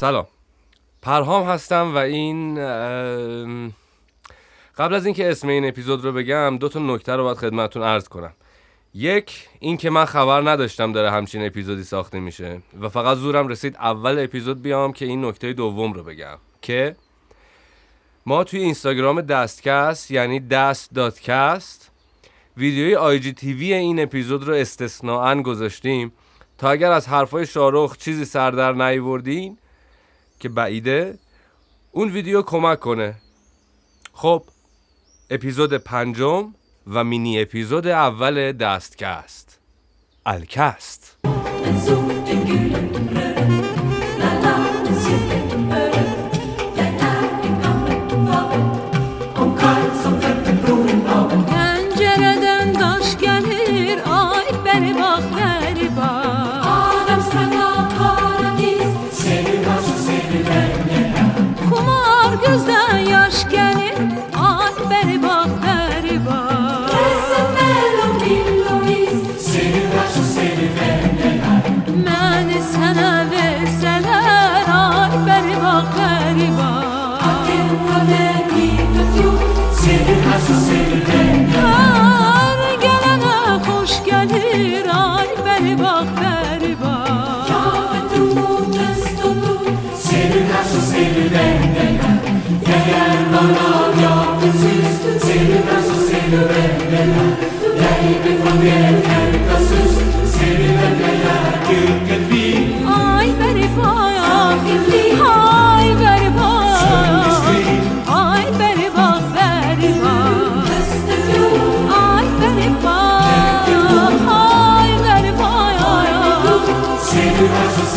سلام. پرهام هستم و این قبل از اینکه اسم این اپیزود رو بگم دو تا نکته رو باید خدمتتون عرض کنم. یک این که من خبر نداشتم داره همچین اپیزودی ساخته میشه و فقط زورم رسید اول اپیزود بیام که این نکته دوم رو بگم که ما توی اینستاگرام دستکست یعنی دست داتکست ویدیوی آی جی تیوی این اپیزود رو استثناا گذاشتیم. تا اگر از حرفای شارخ چیزی سر در نیوردین که بعیده اون ویدیو کمک کنه. خب اپیزود پنجم و مینی episode اول دستکست. الکست.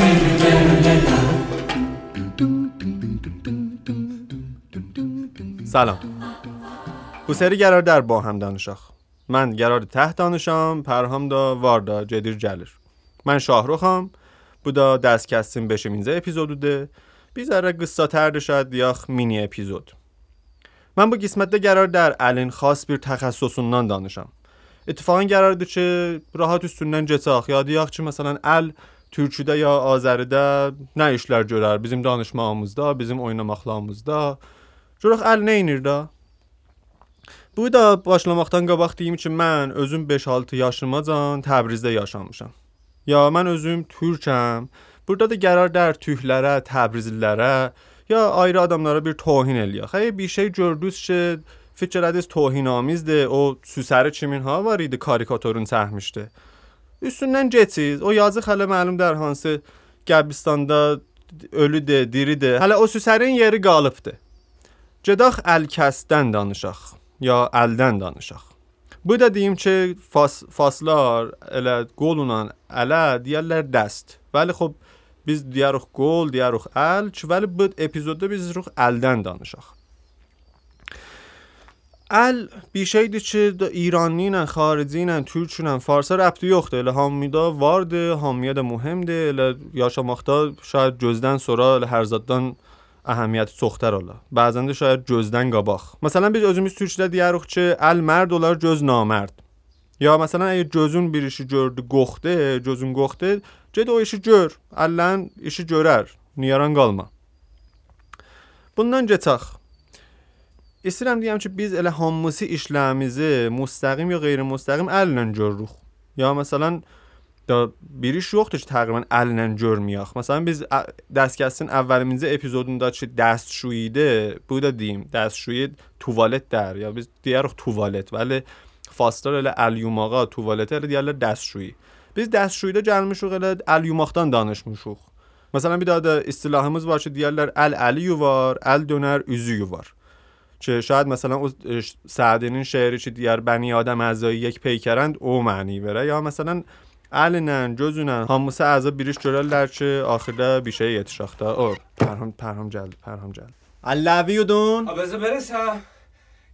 sing it. سلام. حسیر گرار در باهم دانشاخ. من گرار تحت دانشام پرهام دا واردا جدیر جلر من شاهروخم بودا دست کستیم بشه مینزه اپیزود بوده. بیزاره قصه ترده شد یاخ مینی اپیزود. من با قسمت ده گرار در الین خاص بیر تخصصونان دانشم. اتفاقا گرار ده چه راحت استوندن جتاخ. یاد یاخ چه مثلا ال ترچوده یا آزرده نه اشلر جرار. بیزیم دانشما آموزده بیزیم اوینا مخلا آموزده. Görək əl nə edir də? Bu da başlamaqdan qabaq deyim ki, mən özüm 5-6 yaşımacan Təbrizdə yaşamışam. Ya mən özüm türkəm. Burada da qərar dər türklərə, Təbrizlilərə ya ayrı adamlara bir tohin eləyək. Əgər bir şey gördünüz ki, fikir ediniz tohinamizdir, o süsəri kimin ha var idi karikaturun çəkmişdi. Üstündən keçiz. O yazıq hələ məlum dər hansı Qəbristanda ölüdür, diridir. Hələ o süsərin yeri qalıbdır. جداخ الکستن دانشاخ یا الدن دانشاخ. بوده دیم چه فاس فاسلار گلونان گولونان الاد یا دست. ولی خب بیز دیاروخ گول دیاروخ ال چه ولی بود اپیزود بیز روخ الدن دانشاخ. ال بیشه ایدی چه دا ایرانی نن خارجی نن توی چونن فارس ها ربطی یخده اله هم میده وارده هم میده مهم ده یا شماخت ها شاید جزدن سرا هرزاددان اهمیت سختر الله. بعضنده شاید جزدن گاباخ مثلا بیز از میز توش دادی چه ال مرد اولار جز نامرد. یا مثلا ای جزون بیریشی جرد گخته جزون گخته چه او ایشی جر. الان ایشی جرر. نیاران گالما. بندن جتاخ. استرم دیگم چه بیز اله هموسی ایشلامیزه مستقیم یا غیر مستقیم الان جر روخ یا مثلا دا بیریش شوخ داشت تقریبا الانن جرمی آخ مثلا بیز دست اول منزه اپیزودون دا چه دست شویده بوده دیم دست شوید توالت در. یا بیز دیار رو توالت. ولی فاستر اله الیوم توالت اله دیار دست شوی بیز دست شویده جرمی شوخ اله الیوم آخدان دانش می مثلا بیدا دا اصطلاح همز باشه دیار ال الیووار ال دونر ازیووار چه شاید مثلا او سعدینین شعری چه دیار بنی آدم ازایی یک پیکرند او معنی بره. یا مثلا علنن جزونن هموسه اعضا بیریش görərlər ki, axırda bir şey yetişaxda. O, Pərham, Pərham gəldi, Pərham gəldi. Əlləviyudun. بذار برسم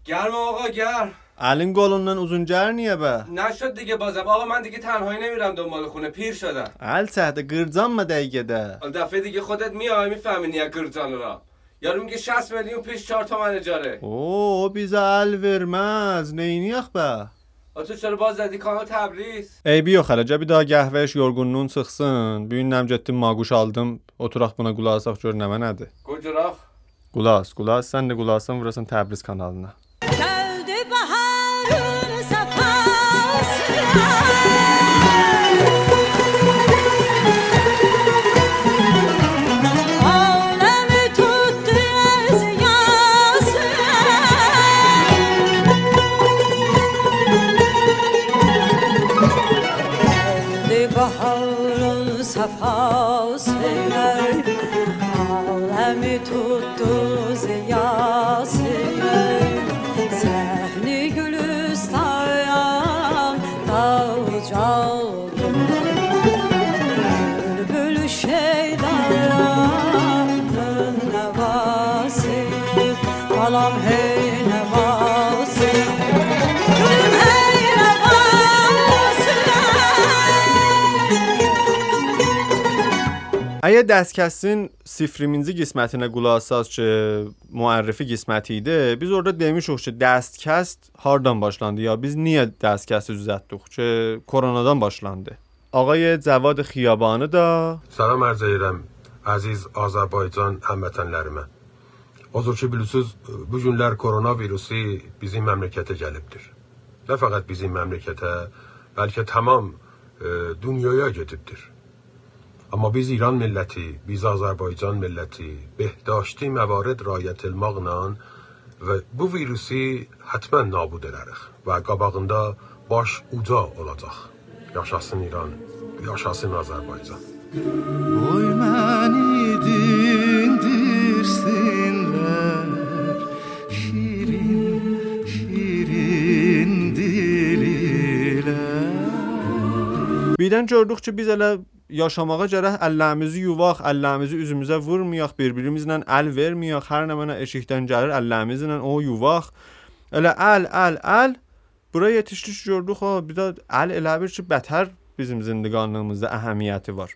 گرم آقا گرم Əlin qolundan uzun gər niyə bə? نشد دیگه بازم آقا من دیگه تنهایی نمیرم دنبال خونه پیر شدم Əl səhdə qırcanma dəqiqədə. دفعه دیگه خودت میای می‌فهمی نیا گرجان را یارو میگه 60 میلیون پیش 4 تومن اجاره bizə əl verməz. Neyniyək bə? تو Atı çara baz zədin kanal Təbriz. Eybi yox hələ. Gəl bir daha qəhvəş yorğunluğun çıxsın. Bu gün nəm getdim maquş aldım. Oturaq buna qulaq asaq gör nə mənadır. Qocaraq. Qulaq as, qulaq as. Sən də qulaq asan vurasan Təbriz kanalına. ایه دست کسین سیفریمینزی گسمتین گلاساس چه معرفی گسمتی ده بیز ارده دیمی شوخ دست کست هاردان باشلانده یا بیز نیه دست کسی زوزت دوخ چه کرونادان باشلانده. آقای زواد خیابانه دا. سلام عرض ایرم عزیز آزربایجان هموطن لرمه. حضور چه بلوسوز بجونلر کرونا ویروسی بیزی مملکت جلب دیر. نه فقط بیزی مملکت بلکه تمام دنیایا جدب دیر. Amma biz İran milləti, biz Azərbaycan milləti behdaşti məvarid rayət etmaqla və bu virusu həttəmən nabud edərik və qabağında baş uca olacaq. Yaşasın İran, yaşasın Azərbaycan. Oy məni dindirsinlər Şirin, şirin dil ilə Birdən gördük ki, biz elə yaşamağa gərək əllərimizi yuvaq, əllərimizi üzümüzə vurmayaq, bir-birimizlə əl verməyək. Hər nə mənə eşikdən gəlir, əllərimizlə o yuvaq. Elə əl, əl, əl. Bura yetişdik gördük, ha, bir də əl elə bir ki, bətər bizim zindiqanlığımızda əhəmiyyəti var.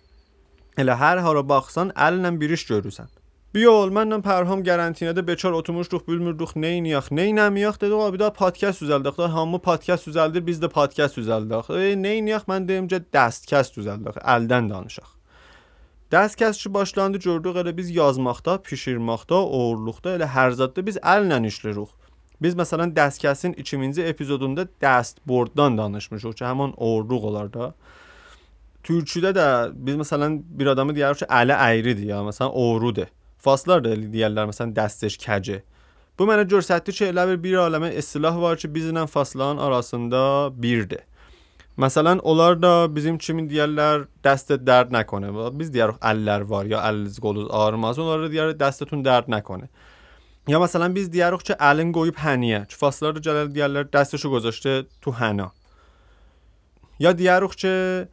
Elə hər hara baxsan əllə bir iş görürsən. بیا اول منم پرهام گارانتی نده بچار چار اتوموش روخ بیل مر روخ نی یاخ نین ام یاخ. دد او بیدا پادکست وزل دخت ها مو پادکست وزل د بیز ده پادکست وزل دخ نی نین یاخ من دیم جا دست کست وزل دخ الدن دانش اخ دست کست چی باشلاند جوردو قلا بیز یاز ماختا پیشیر ماختا اورلوختا الا هر زات بیز ال ننیش ل روخ. بیز مثلا دست کستن اچمینز اپیزودوندا دست بورددان دانش مش اوچ همان اورلوغ اولار دا تورچیده دا بیز مثلا بیر ادمی دیار اوچ ال ایری دی یا مثلا اورودی فاصلار داره دیگر مثلا دستش کجه. بو من جور ستی چه لبر بیر آلمه اصطلاح وار چه بیزنن فاصلان آراسنده بیرده. مثلا اولار دا بیزیم چی من دیگر لر دست درد نکنه. بیز دیگر روح وار یا الز گلوز آرماز اولار دا دیگر دستتون درد نکنه. یا مثلا بیز دیگر چه الان گویب پنیه. چه فاصلار جلال دیگر لر دستشو گذاشته تو هنا. یا دیگر چه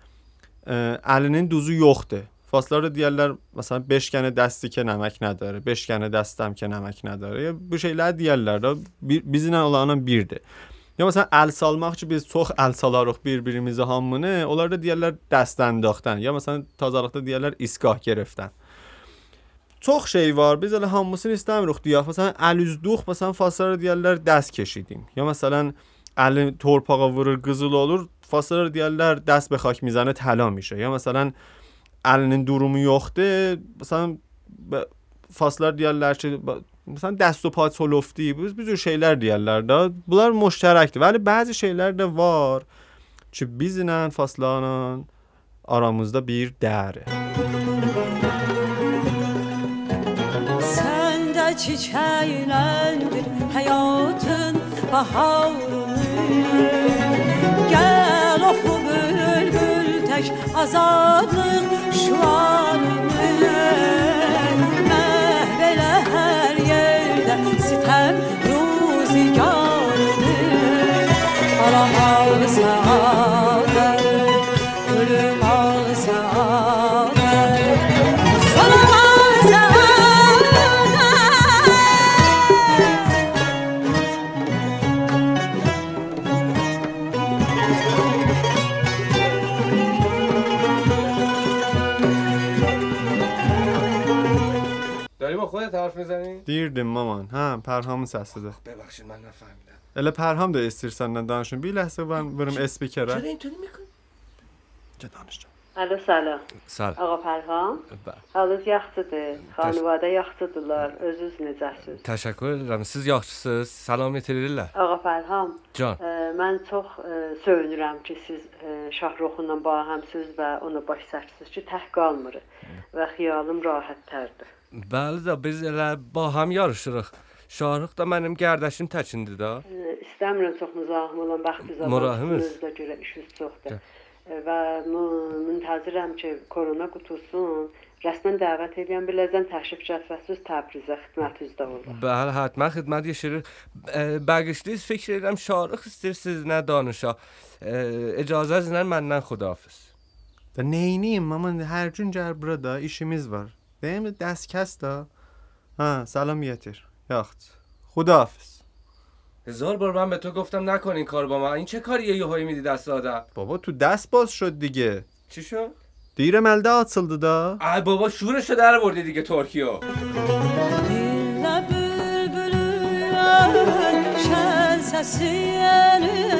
الانین دوزو یخته. فاصله رو دیالر مثلا بشکنه دستی که نمک نداره بشکنه دستم که نمک نداره یا بو شیلا دیالر رو بیزینن اولانا بیرده. یا مثلا ال سالماخ چی بیز توخ ال سالاروخ بیر بیری میزه هامونه اولار رو دیالر دست انداختن. یا مثلا تازالاخت دیالر اسکاه گرفتن. توخ شیوار بیز ال هاموسی نیستم روخ دیاف مثلا الوز دوخ مثلا فاصله رو دیالر دست کشیدیم. یا مثلا ال تورپاقا ورور گزول اولور فاصله رو دیالر دست به خاک می‌زنه طلا میشه. یا مثلا durumu yoxdur. Məsələn b- faslar deyirlər ki, b- məsələn dəst و پا çolofdi. Biz biz o şeylər deyirlər də. Bunlar müştərəkdir. Vəli bəzi şeylər də var ki bizlə faslarla aramızda bir dərdir. Sen de çiçeklendir hayatın baharını Gel oku bülbül tek azadlık sitem ruzigarını Alam alsa Deyirdim maman. Hə, Pərhamın səsidir. Bəbəxşin, mən nəfəhmidəm. Elə Pərham da istəyir səndən danışım. Bir ləhzə mən birim speakerə. Çərə intini mikun. Çə danışacağam. Alo, salam. Salam. Ağa Pərham. Halınız yaxşıdır? Xanıvadə yaxşıdırlar? Özünüz necəsiz? Təşəkkür edirəm. Siz yaxşısınız? Salam etirirlər. Ağa Pərham. Can. Ə, mən çox ə, sevinirəm ki, siz ə, Şahruxunla bağ həmsöz və ona baş çəksiniz ki, tək qalmırıq və xiyalım rahatlardır. Bəli də biz elə baham yarışırıq. Şahrıq da mənim qardaşım təkindir də. İstəmirəm çox müzahim olan bax biz Mürahimiz. görə işimiz çoxdur. Və müntəzirəm ki, korona qutulsun. Rəsmən dəvət edirəm. Biləzən təşrif cəfəsiz Təbrizə xidmət üzdə olun. Bəli, həttəmən xidmət yetirir. Bağışlayırsınız, fikir edirəm şahrıq istəyirsiniz nə danışa. İcazənizlə məndən xudafiz. Da neyiniyim ama her gün gel burada işimiz var. Dəst kəs da. Ha, salam yetir. Yaxşı. Xudahafiz. هزار بار من به تو گفتم نکن این کار با من این چه کاریه یهویی میدی دست آدم بابا تو دست باز شد دیگه. چی شد دیرم elde açıldı da. ای بابا شورشو در بردی دیگه Dillə şən səsi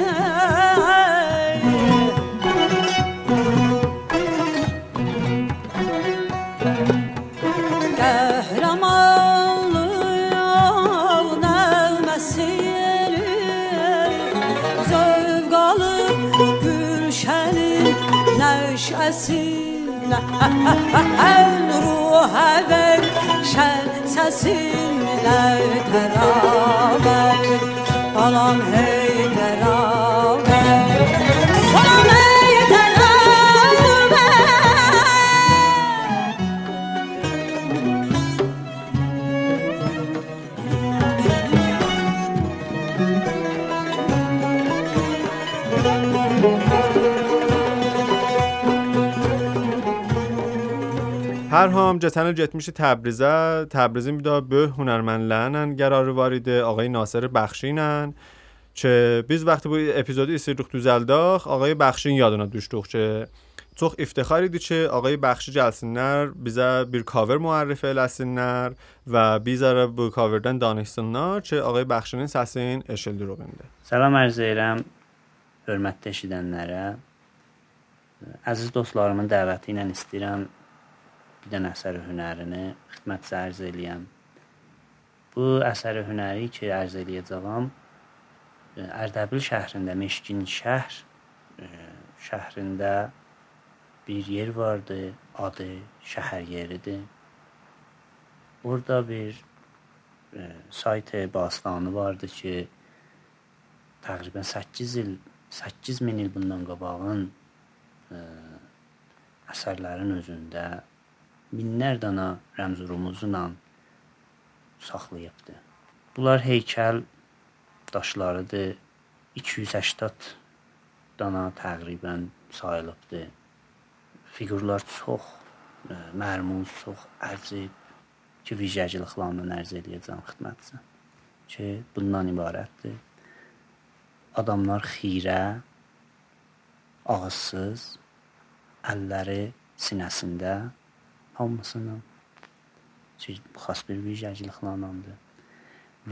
sesin el ruha ver. Şen sesinle teraver Balam hey. هر هم جتن جت میشه تبریزه تبریزی میده به هنرمند لعنن گرار واریده آقای ناصر بخشینن. چه بیز وقتی بو اپیزودی سی رخ تو زلداخ آقای بخشین یادونا دوش دوخ چه توخ افتخاری دی چه آقای بخشی جلسین نر بیز بیر کاور معرفه لسین نر و بیزاره را بو کاوردن دانشتن چه آقای بخشین سسین اشل رو بنده. سلام عرض ایرم. برمت دشیدن نره. Əziz dostlarımın dəvəti ilə istəyirəm bir dənə əsəri hünərini xidmətə ərz eləyəm. Bu əsəri hünəri ki, ərz eləyəcəyəm Ərdəbil şəhrində Meşkin şəhər e, şəhrində bir yer vardı, adı şəhər yeridir. Burada bir sayt bastanı vardı ki, təqribən 8 il 8 min il bundan qabağın ə, əsərlərin özündə minlər dana rəmz rumuzla saxlayıbdı. Bunlar heykəl daşlarıdır. 280 dana təqribən sayılıbdı. Fiqurlar çox ə, mərmuz, çox əcib ki, vicəcılıqlarla ərz eləyəcəm xidmətinizə. Ki, bundan ibarətdir adamlar xirə, ağızsız, əlləri sinəsində hamısının ki, xas bir vicəcılıqlanandır.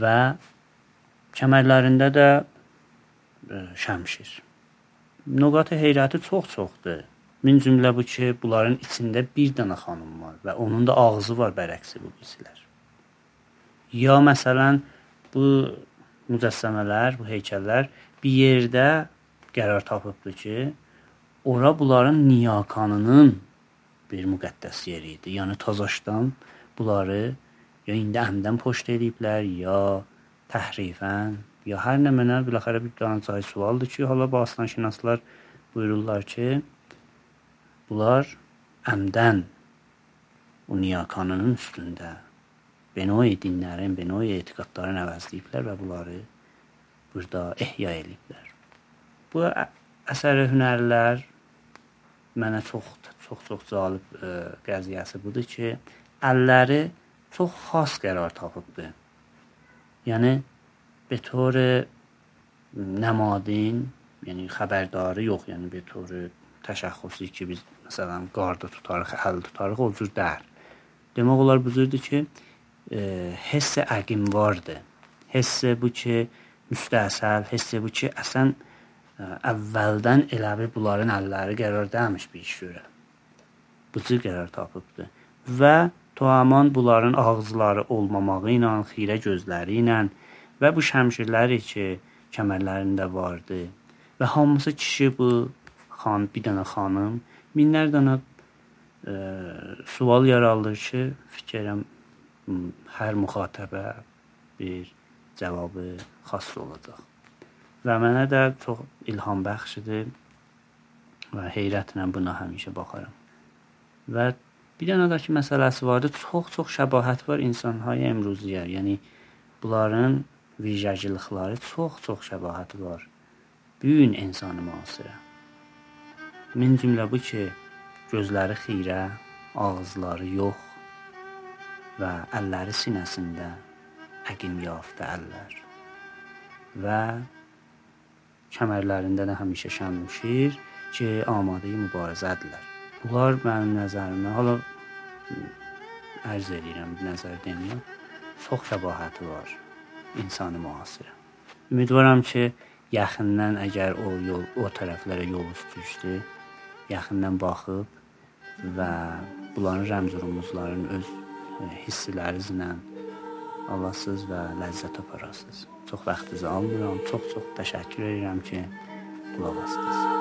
Və kəmərlərində də ə, şəmşir. Nöqatı heyrəti çox-çoxdur. Min cümlə bu ki, bunların içində bir dənə xanım var və onun da ağzı var bərəksi bu bizlər. Ya məsələn bu mücəssəmələr, bu heykəllər bir yerdə qərar tapıbdı ki, ora bunların niyakanının bir müqəddəs yeri idi. Yəni Tazaşdan bunları ya indi əmdən poçt ediblər, ya təhrifən, ya hər nə mənə biləxərə bir cay sualdır ki, hala baslanşünaslar buyururlar ki, bunlar əmdən o niyakanının üstündə benoy dinlərin, benoy etiqadların əvəzləyiblər və bunları burada ehya eləyiblər. Bu əsəri hünərlər mənə çox çox-çox cəlib e, qəziyyəsi budur ki, əlləri çox xas qərar tapıbdı. Yəni betor nəmadin, yəni xəbərdarı yox, yəni betor təşəxxüsü ki, biz məsələn qarda tutarıq, əl tutarıq, o cür dər. Demək olar bu cürdür ki, e, hessə əqim vardı. Hessə bu ki, müstəhsəl, hessə bu ki, əsən e, əvvəldən elə bir bunların əlləri qərar dəymiş bir iş görür. Cür qərar tapıbdı və Tuaman bunların ağızları olmamağı ilə, xirə gözləri ilə və bu şəmşirləri ki, kəmərlərində vardı və hamısı kişi bu xan bir dənə xanım minlər dənə ə, sual yaralır ki, fikirəm hər müxatəbə bir cavabı xas olacaq. Və mənə də çox ilham bəxşidir və heyrətlə buna həmişə baxaram. Və bir dənə də ki məsələsi vardı, çox-çox şəbahət var insanhay əmruziyə. Yəni bunların vicəcilikləri çox-çox şəbahət var. Bu gün insanı müasirə. Min cümlə bu ki, gözləri xirə, ağızları yox və əlləri sinəsində əqim yaftı əllər. Və kəmərlərində də həmişə şəmşir ki, amadə mübarizədirlər. Bunlar mənim nəzərimdə, hala ərz edirəm, nəzər deməyim, çox şəbahəti var insanı müasirə. Ümidvaram ki, yaxından əgər o yol o tərəflərə yol düşdü, yaxından baxıb və bunların rəmz-rümuzların öz e, hisslərinizlə alasız və ləzzət aparasınız. Çox vaxtınızı almıram. Çox-çox təşəkkür edirəm ki, qulaq asdınız.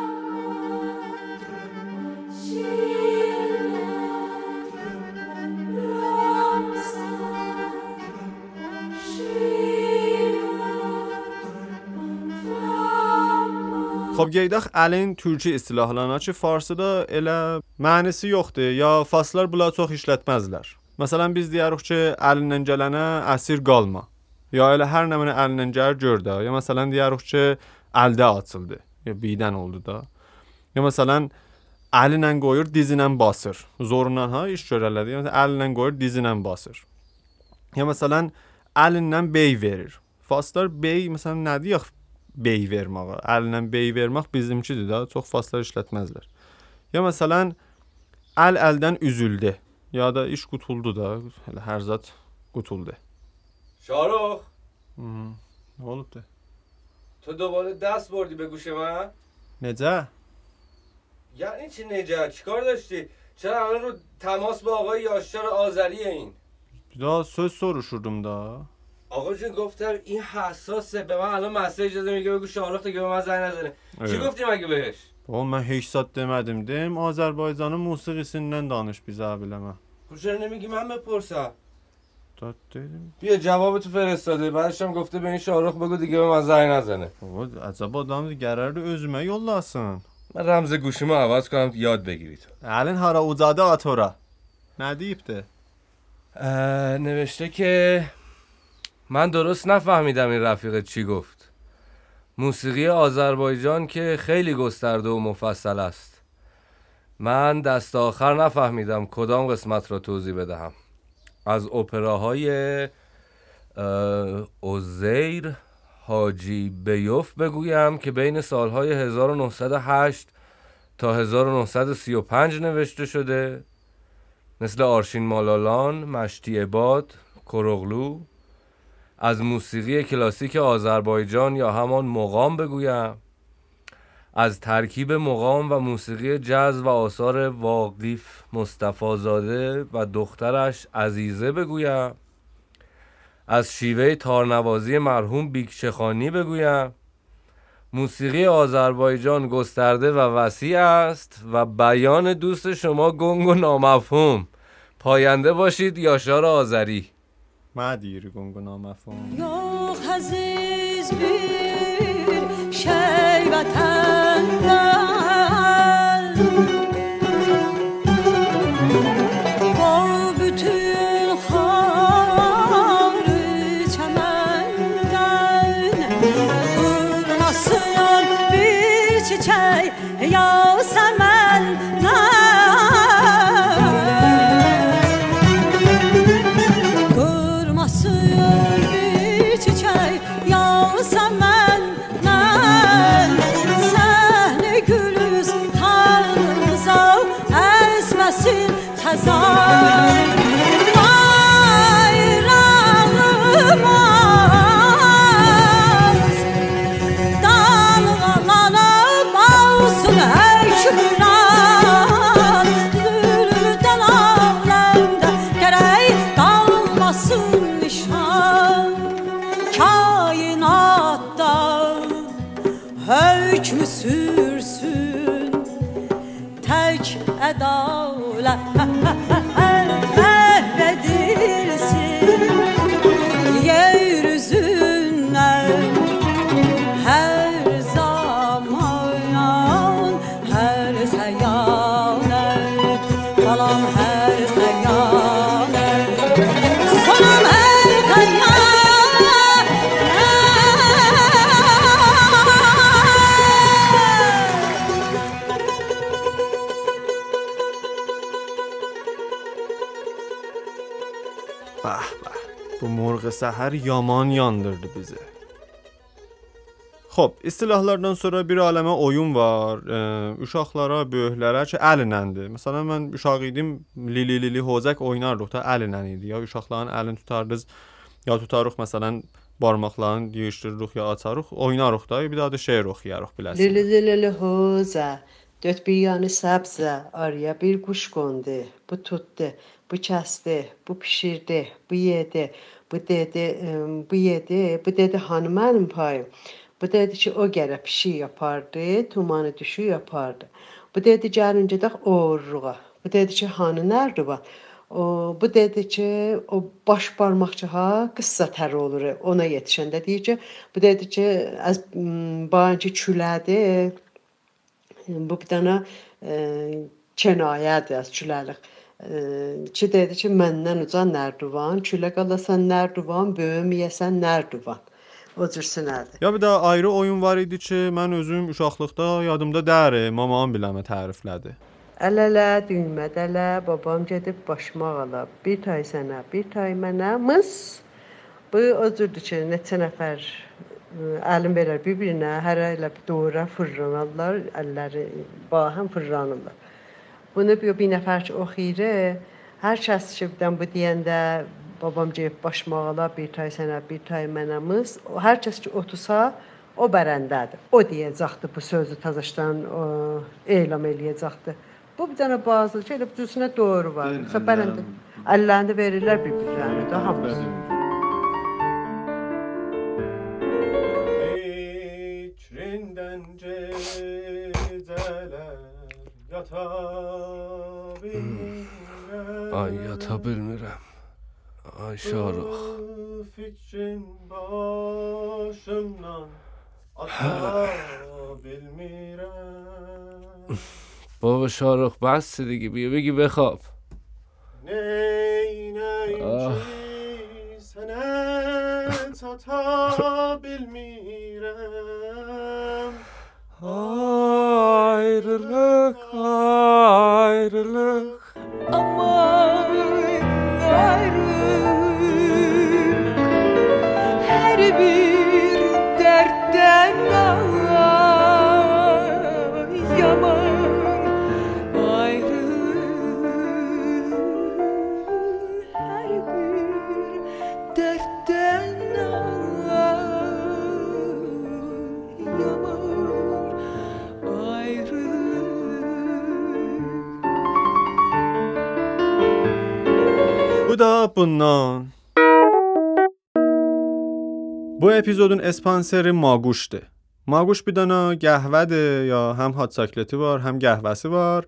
Xop qeydaq əlin türkçə istilahlarına ki, farsıda elə mənisi yoxdur, ya farslar bunlar çox işlətməzlər. Məsələn biz əsir qalma. Ya elə hər nə mənə əlindən gəlir gör də. Ya məsələn deyirik ki, əldə açıldı. Ya birdən oldu da. Ya məsələn əlinlə qoyur, dizinlə basır. Zorunla ha görərlər. Ya məsələn əlinlə qoyur, dizinlə basır. Ya məsələn əlindən bey verir. Farslar bey nə deyək bey verməyə. Əlinlə bey vermək bizimkidir də, çox farslar işlətməzlər. Ya məsələn əl əldən üzüldü. Ya da iş qutuldu da, elə hər zat qutuldu. شارخ Nə olubdu? تو دوباره دست بردی به گوش من Necə? یعنی چی نجات چیکار داشتی چرا الان رو تماس با آقای یاشار آذری این Bir daha söz soruşurdum da. آقا جون گفتم این حساسه به من الان مسیج داده میگه بگو شارخ دیگه به من زنگ نزنه چی. گفتی مگه بهش Oğlum mən heç zat demədim. Dem Azərbaycanın musiqisindən danış bizə biləmə. خب چرا نمیگی من بپرسم Dad dedim. بیا جواب تو فرستاده بعدش هم گفته به این شارخ بگو دیگه به من زنگ نزنه Baba, əcəb adamdır, gərərdi özümə yollasın. من رمز گوشیمو عوض کنم یاد بگیری تو Əlin hara ucadı atora. Nə deyibdi? اه، نوشته که من درست نفهمیدم این رفیق چی گفت. موسیقی آذربایجان که خیلی گسترده و مفصل است. من دست آخر نفهمیدم کدام قسمت را توضیح بدهم. از اپراهای اه، اوزیر حاجی بیوف بگویم که بین سالهای 1908 تا 1935 نوشته شده. مثل آرشین مالالان، مشتی عباد، کروغلو از موسیقی کلاسیک آذربایجان یا همان مقام بگویم. از ترکیب مقام و موسیقی جاز و آثار واقیف مصطفی زاده و دخترش عزیزه بگویم. از شیوه تارنوازی مرحوم بیکچخانی بگویم. موسیقی آذربایجان گسترده و وسیع است و بیان دوست شما گنگ و نامفهوم. پاینده باشید یاشار آذری. ما دیری گنگونامفوم نوغ بی Bəh bəh, bu morğ səhər yaman yandırdı bizi. Xoş, istilahlardan sonra bir aləmə oyun var. Ə, uşaqlara, böyüklərə ki, əlinəndir. Məsələn, mən uşaq idim, lili lili hozək oynardıq da əlinən idi. Ya uşaqların əlini tutardız, ya tutarıq məsələn barmaqlarını yığışdırırıq ya açarıq, oynarıq da, bir daha da şeir oxuyarıq biləsən. Lili lili hoza, dört bir yanı səbzə, arıya bir quş qondu, bu tutdu bu kesti, bu pişirdi, bu yedi, bu dedi, bu yedi, bu dedi hanımın payım. Bu dedi ki o gene pişi yapardı, tumanı düşü yapardı. Bu dedi gelince de oğurluğa. Bu dedi ki hanı nerede var? O, bu dedi ki o baş barmaqçıha qıssa tər olur. Ona yetişəndə deyir ki, bu dedi ki az bancı külədir. Bu bir dənə e, kinayədir az küləlik. E, ki dedi ki məndən uca nərdivan, külə qalasan nərdivan, böyüm yeyəsən nərdivan. O cürsünədir. Ya bir də ayrı oyun var idi ki, mən özüm uşaqlıqda yadımda dəri, mamam biləmə təriflədi. Əl-ələ, düymədələ, babam gedib başmaq ala. Bir tay sənə, bir tay mənə, mıs. Bu o cürdür ki, neçə nəfər ə, əlin verər bir-birinə, hərə ilə doğru fırlanarlar, əlləri bahəm fırlanırlar. Bunu bir, bir nəfər ki oxuyur, hər kəs ki birdən bu deyəndə babam gedib başmaq ala, bir tay sənə, bir tay mənə, mıs. O, hər kəs ki otusa, o bərəndədir. O deyəcəkdi bu sözü təzəşdən o, elan eləyəcəkdi. Bu bir dənə bazı elə düzünə doğru var. Yoxsa bərəndə əllərində verirlər bir-birlərinə də hamısı. Geceler yatabilmirəm آن یا تا بلمیرم آن شاروخ. بابا شارخ بست دیگه. بیا بگی بخواب. نه نه تا تا Ayrılık ayrılık. Aman ayrılık صابونان بو اپیزودون اسپانسر ماگوشته. ماگوش بیدانا گهوده یا هم هات ساکلتی بار هم گهوسی بار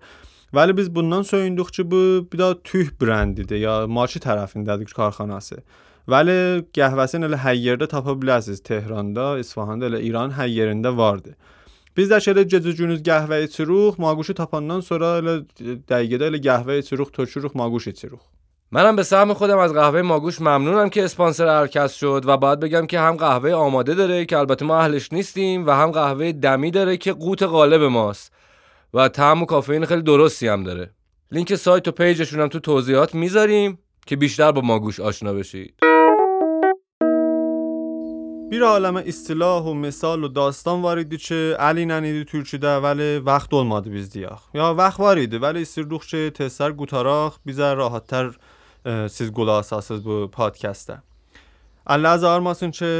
ولی بیز بوندان سویندوخ چی بو بیدا برندی ده یا ماچی طرفین دادی که کارخانه ولی گهوسی نل هیرده تاپا بلازیز تهرانده اسفهانده ل ایران هیرنده وارده بیز در شده جزو جونوز گهوه ایتی روخ ماگوشی تاپاندان سورا ل دیگه ده ل گهوه ایتی روخ توچی روخ ماگوشی ایتی منم به سهم خودم از قهوه ماگوش ممنونم که اسپانسر هرکس شد و باید بگم که هم قهوه آماده داره که البته ما اهلش نیستیم و هم قهوه دمی داره که قوت غالب ماست. و طعم و کافئین خیلی درستی هم داره. لینک سایت و پیجشون هم تو توضیحات می‌ذاریم که بیشتر با ماگوش آشنا بشید. Bir aləmə istilah و مثال و داستان var idi ki, əli ilə idi türküdə, vəli vaxt olmadı biz deyək. Ya vaxt var idi, vəli istirdik ki, e, siz qulaq asasınız bu podkastda. Allah azarmasın ki,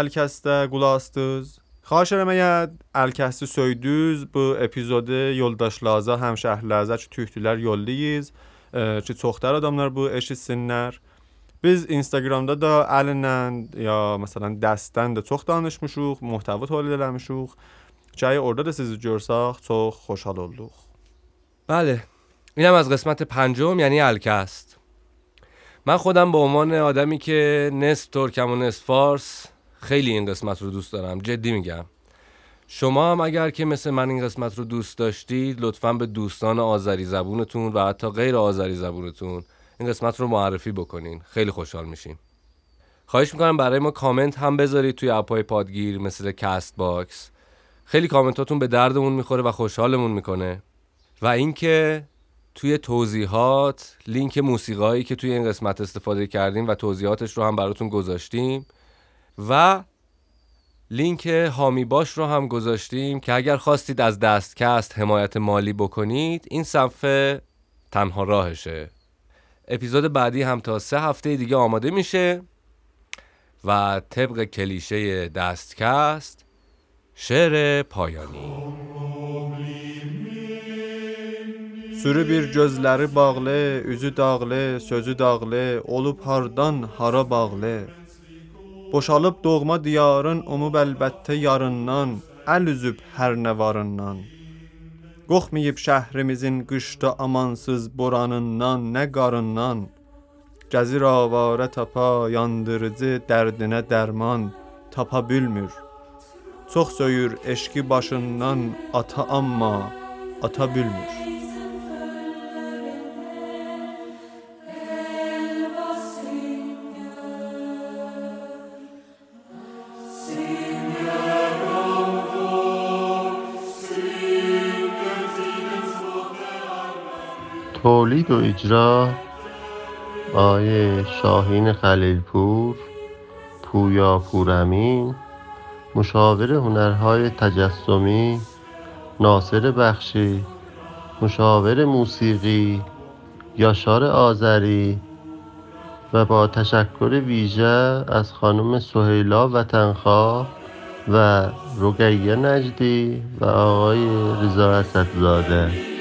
əlkəstə qulaq astınız. Xahiş edirəm əgər əlkəsti söydüz, bu epizodu yoldaşlarınıza, həmşəhrilərinizə ki, tühtülər yollayız e, ki, çoxlar adamlar bu eşitsinlər. Biz Instagramda da əlinlə ya məsələn dəstdən də çox danışmışıq, muhtəva tولید eləmişik. Ki orada da sizi görsək çox xoşhal olduq. بله اینم قسمت پنجم یعنی الکست من خودم به عنوان آدمی که نصف ترکم و نصف فارس خیلی این قسمت رو دوست دارم جدی میگم. شما هم اگر که مثل من این قسمت رو دوست داشتید لطفا به دوستان آذری زبونتون و حتی غیر آذری زبونتون این قسمت رو معرفی بکنین. خیلی خوشحال میشیم. خواهش می‌کنم برای ما کامنت هم بذارید توی app های پادگیر مثل Castbox. خیلی کامنتاتون به دردمون می‌خوره و خوشحالمون می‌کنه. و اینکه توی توضیحات لینک موسیقایی که توی این قسمت استفاده کردیم و توضیحاتش رو هم براتون گذاشتیم و لینک هامی باش رو هم گذاشتیم که اگر خواستید از دستکست حمایت مالی بکنید این صفحه تنها راهشه. اپیزود بعدی هم تا سه هفته دیگه آماده میشه و طبق کلیشه دستکست شعر پایانی. Sürü bir gözləri bağlı, üzü dağlı, sözü dağlı, olub hardan hara bağlı. Boşalıb doğma diyarın umub əlbəttə yarından, əl üzüb hər nə varından. Qoxmayıb şəhrimizin qışda amansız boranından, nə qarından. Gəzir avara tapa, yandırıcı dərdinə dərman tapa bilmir. Çox söyür eşqi başından ata amma ata bilmir. تولید و اجرا آیه شاهین خلیلپور پویا پورامین مشاور هنرهای تجسمی ناصر بخشی مشاور موسیقی یاشار آذری و با تشکر ویژه از خانم سهیلا وطنخواه و رقیه نجدی و آقای رضا اسدزاده.